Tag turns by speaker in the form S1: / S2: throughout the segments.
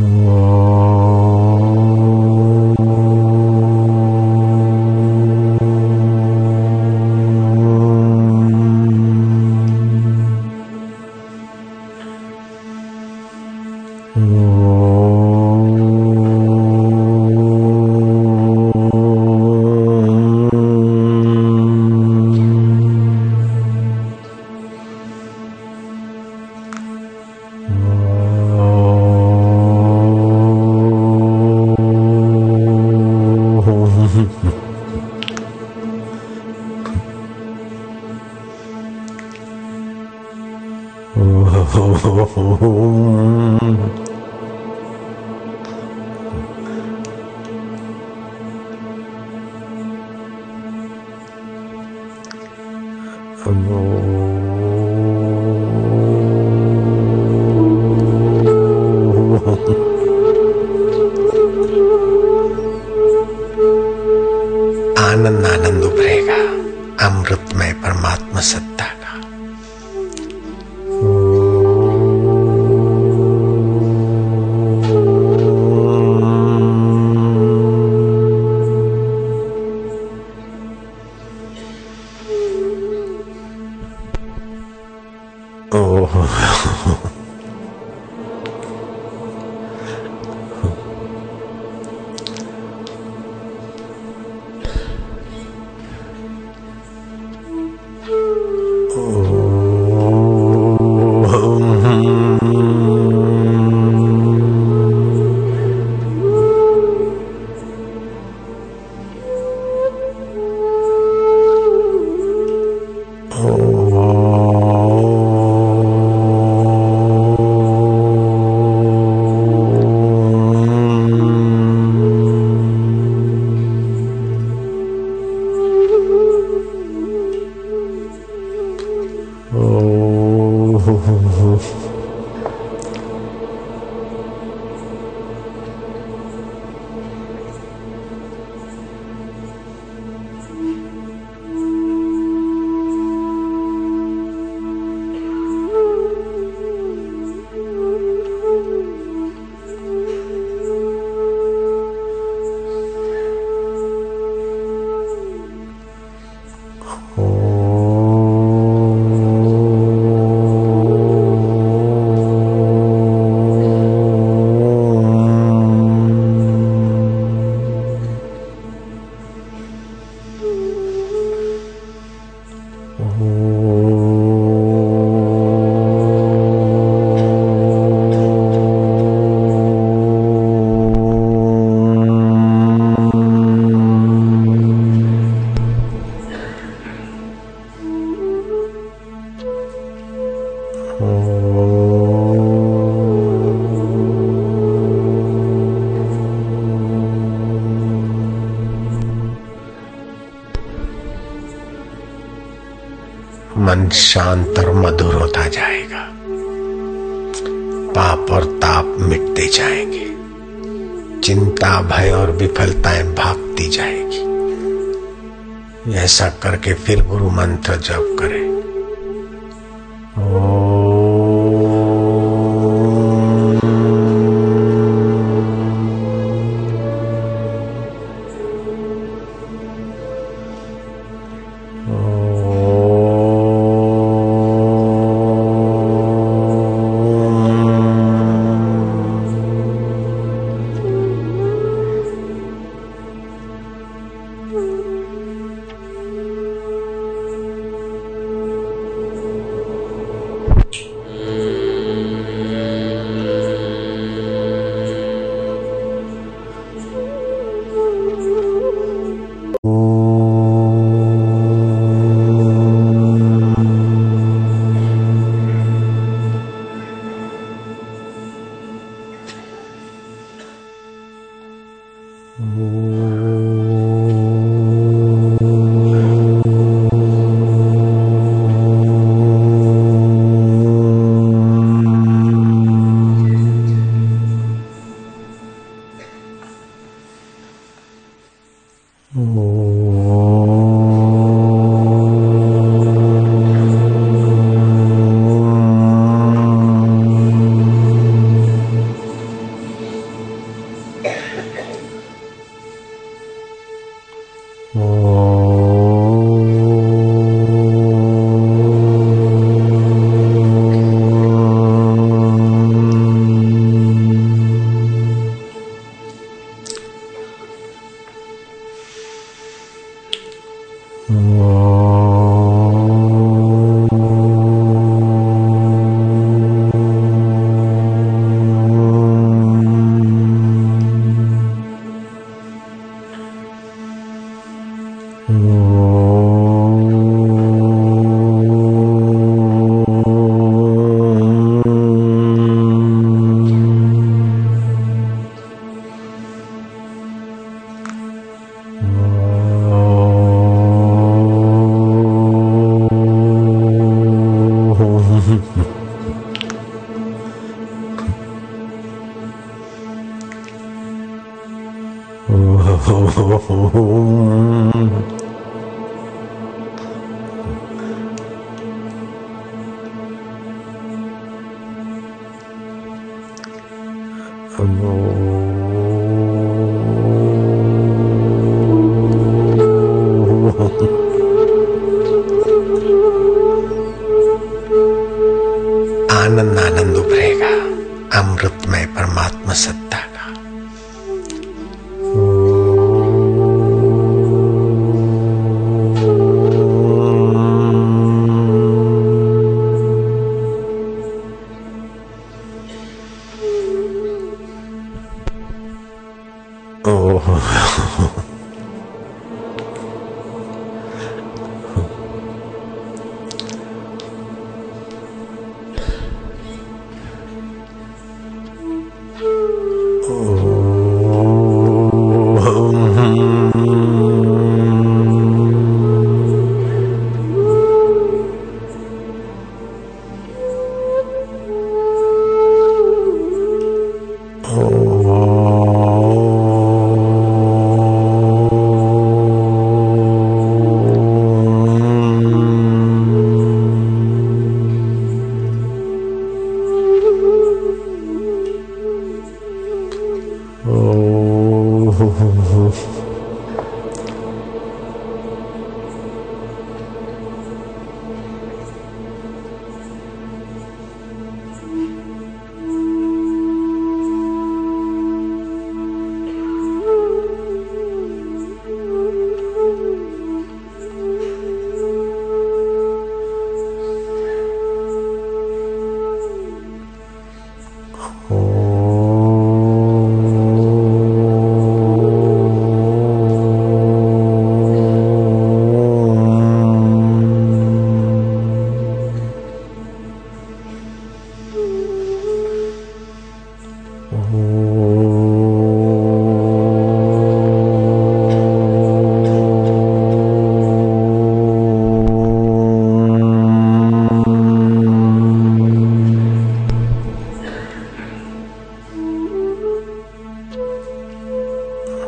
S1: Oh. मन शांत और मधुर होता जाएगा। पाप और ताप मिटते जाएँगे। चिंता, भय और विफलताएँ भागती जाएगी। ऐसा करके फिर गुरु मंत्र जप करें। Oh. Oh. Oh.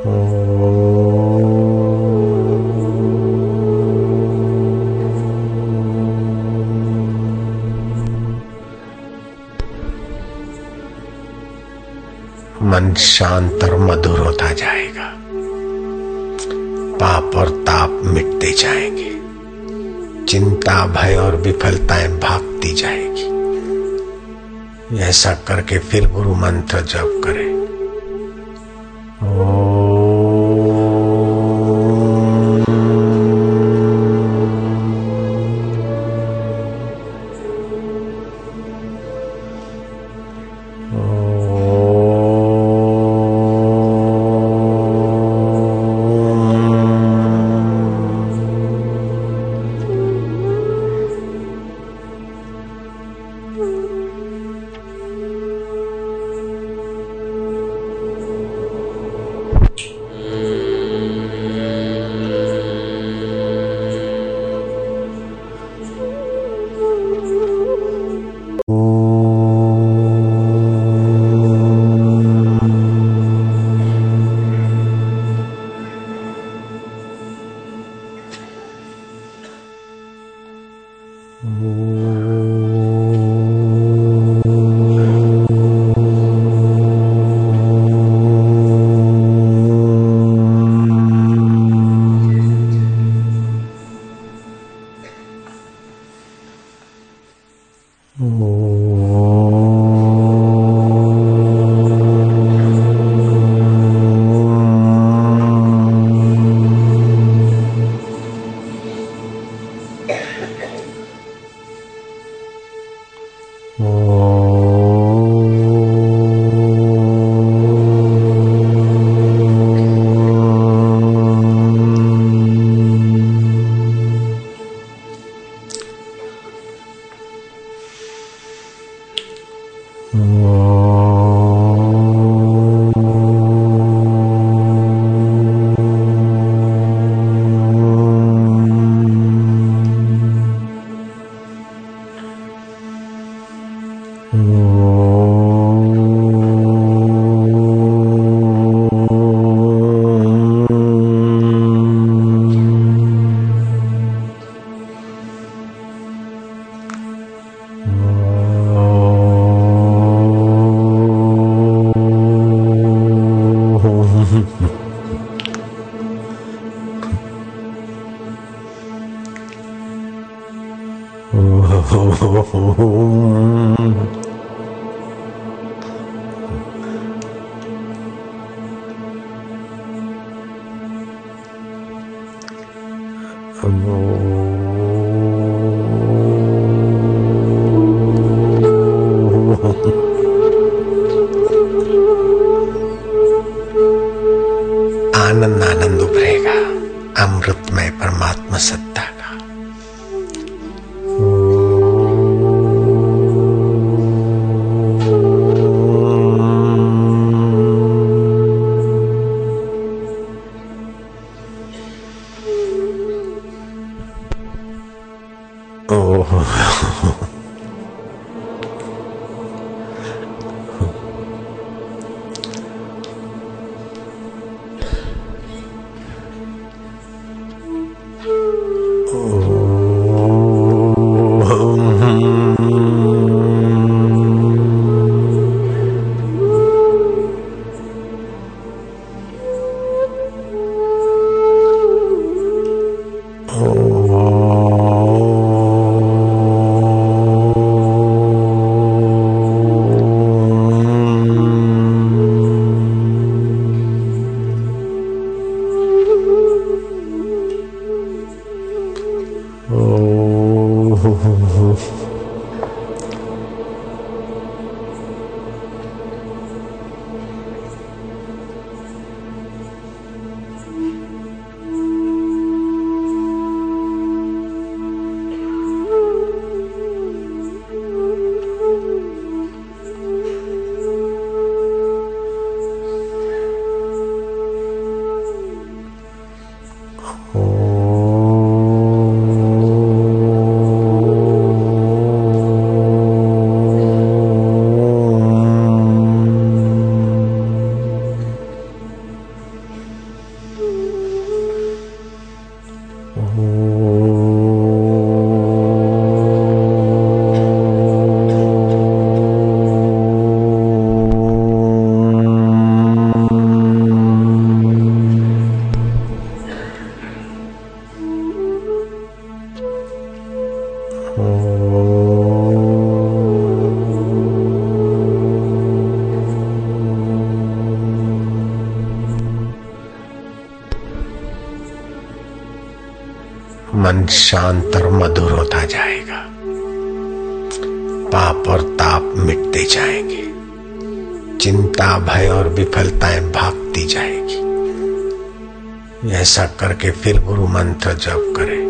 S1: मन शांत और मधुर होता जाएगा। पाप और ताप मिटते जाएँगे। चिंता, भय और विफलताएँ भागती जाएगी। ऐसा करके फिर गुरु मंत्र जप करें। Allah. Oh. मन शांत और मधुर होता जाएगा। पाप और ताप मिटते जाएँगे। चिंता, भय और विफलताएँ भागती जाएगी। ऐसा करके फिर गुरु मंत्र जप करें।